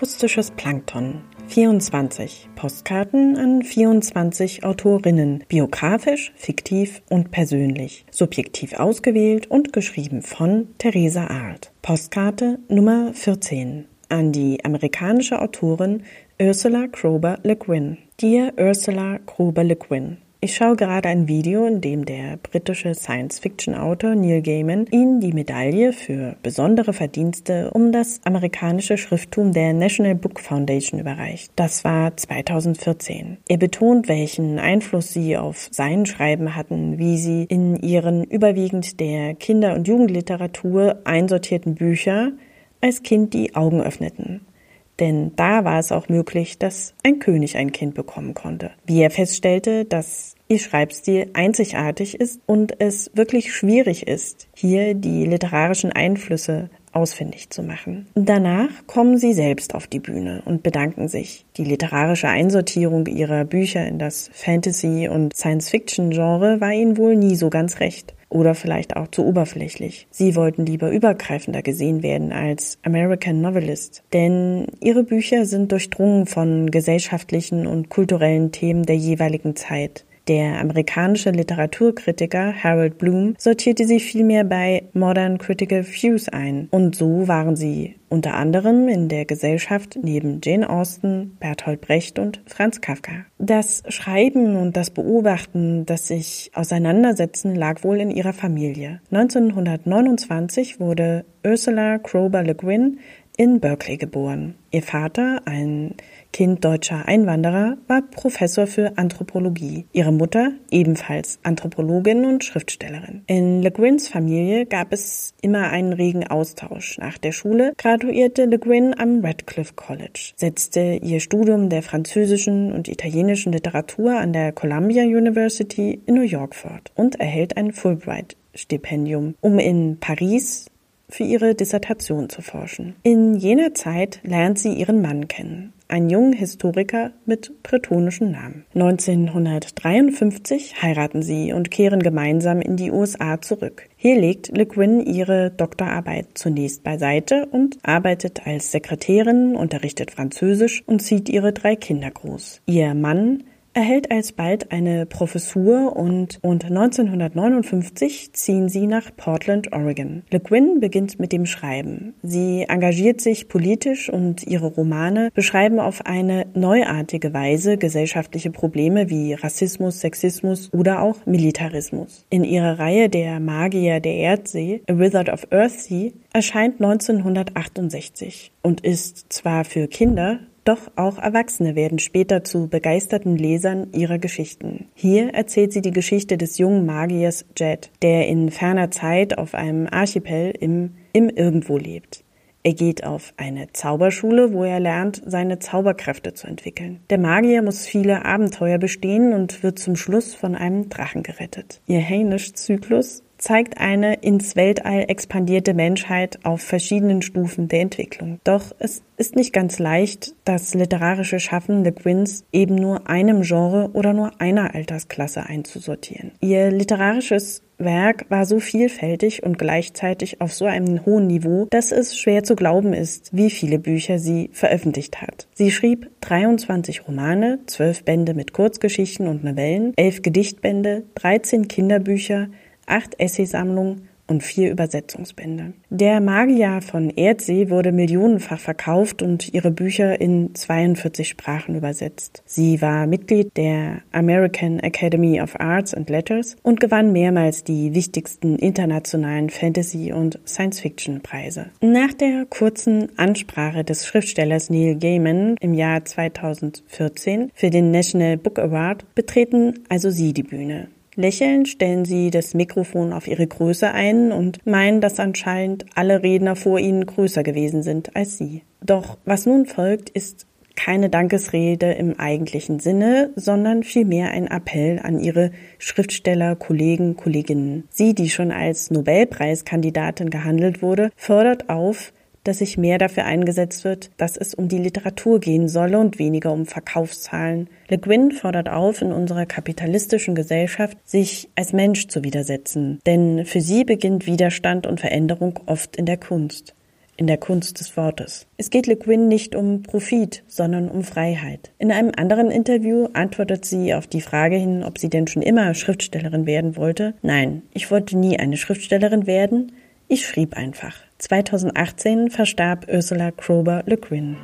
Akustisches Plankton. 24 Postkarten an 24 Autorinnen, biografisch, fiktiv und persönlich, subjektiv ausgewählt und geschrieben von Theresa Arlt. Postkarte Nummer 14 an die amerikanische Autorin Ursula Krober Le Guin. Dear Ursula Krober Le Guin, ich schaue gerade ein Video, in dem der britische Science-Fiction-Autor Neil Gaiman Ihnen die Medaille für besondere Verdienste um das amerikanische Schrifttum der National Book Foundation überreicht. Das war 2014. Er betont, welchen Einfluss Sie auf sein Schreiben hatten, wie Sie in Ihren überwiegend der Kinder- und Jugendliteratur einsortierten Bücher als Kind die Augen öffneten denn da war es auch möglich, dass ein König ein Kind bekommen konnte. Wie er feststellte, dass ihr Schreibstil einzigartig ist und es wirklich schwierig ist, hier die literarischen Einflüsse ausfindig zu machen. Danach kommen sie selbst auf die Bühne und bedanken sich. Die literarische Einsortierung ihrer Bücher in das Fantasy- und Science-Fiction-Genre war ihnen wohl nie so ganz recht oder vielleicht auch zu oberflächlich. Sie wollten lieber übergreifender gesehen werden als American Novelist, denn ihre Bücher sind durchdrungen von gesellschaftlichen und kulturellen Themen der jeweiligen Zeit. Der amerikanische Literaturkritiker Harold Bloom sortierte sie vielmehr bei Modern Critical Views ein. Und so waren sie unter anderem in der Gesellschaft neben Jane Austen, Bertolt Brecht und Franz Kafka. Das Schreiben und das Beobachten, das sich auseinandersetzen, lag wohl in ihrer Familie. 1929 wurde Ursula Krober Le Guin in Berkeley geboren. Ihr Vater, ein Kind deutscher Einwanderer, war Professor für Anthropologie. Ihre Mutter ebenfalls Anthropologin und Schriftstellerin. In Le Guins Familie gab es immer einen regen Austausch. Nach der Schule graduierte Le Guin am Radcliffe College, setzte ihr Studium der französischen und italienischen Literatur an der Columbia University in New York fort und erhält ein Fulbright-Stipendium, um in Paris für ihre Dissertation zu forschen. In jener Zeit lernt sie ihren Mann kennen einen jungen Historiker mit bretonischen Namen. 1953 heiraten sie und kehren gemeinsam in die USA zurück. Hier legt Le Guin ihre Doktorarbeit zunächst beiseite und arbeitet als Sekretärin, unterrichtet Französisch und zieht ihre drei Kinder groß. Ihr Mann erhält alsbald eine Professur und, und 1959 ziehen sie nach Portland, Oregon. Le Guin beginnt mit dem Schreiben. Sie engagiert sich politisch und ihre Romane beschreiben auf eine neuartige Weise gesellschaftliche Probleme wie Rassismus, Sexismus oder auch Militarismus. In ihrer Reihe Der Magier der Erdsee, A Wizard of Earthsea, erscheint 1968 und ist zwar für Kinder doch auch Erwachsene werden später zu begeisterten Lesern ihrer Geschichten. Hier erzählt sie die Geschichte des jungen Magiers Jet, der in ferner Zeit auf einem Archipel im, im Irgendwo lebt. Er geht auf eine Zauberschule, wo er lernt, seine Zauberkräfte zu entwickeln. Der Magier muss viele Abenteuer bestehen und wird zum Schluss von einem Drachen gerettet. Ihr Hainisch-Zyklus zeigt eine ins Weltall expandierte Menschheit auf verschiedenen Stufen der Entwicklung. Doch es ist nicht ganz leicht, das literarische Schaffen Le Guins eben nur einem Genre oder nur einer Altersklasse einzusortieren. Ihr literarisches Werk war so vielfältig und gleichzeitig auf so einem hohen Niveau, dass es schwer zu glauben ist, wie viele Bücher sie veröffentlicht hat. Sie schrieb 23 Romane, 12 Bände mit Kurzgeschichten und Novellen, 11 Gedichtbände, 13 Kinderbücher, acht Essaysammlungen und vier Übersetzungsbände. Der Magier von Erdsee wurde millionenfach verkauft und ihre Bücher in 42 Sprachen übersetzt. Sie war Mitglied der American Academy of Arts and Letters und gewann mehrmals die wichtigsten internationalen Fantasy- und Science-Fiction-Preise. Nach der kurzen Ansprache des Schriftstellers Neil Gaiman im Jahr 2014 für den National Book Award betreten also sie die Bühne. Lächelnd stellen sie das Mikrofon auf ihre Größe ein und meinen, dass anscheinend alle Redner vor ihnen größer gewesen sind als sie. Doch was nun folgt, ist keine Dankesrede im eigentlichen Sinne, sondern vielmehr ein Appell an ihre Schriftsteller, Kollegen, Kolleginnen. Sie, die schon als Nobelpreiskandidatin gehandelt wurde, fordert auf, dass sich mehr dafür eingesetzt wird, dass es um die Literatur gehen solle und weniger um Verkaufszahlen. Le Guin fordert auf, in unserer kapitalistischen Gesellschaft sich als Mensch zu widersetzen, denn für sie beginnt Widerstand und Veränderung oft in der Kunst. in der Kunst des Wortes. Es geht Le Guin nicht um Profit, sondern um Freiheit. In einem anderen Interview antwortet sie auf die Frage hin, ob sie denn schon immer Schriftstellerin werden wollte. Nein, ich wollte nie eine Schriftstellerin werden. Ich schrieb einfach. 2018 verstarb Ursula Krober Le Guin.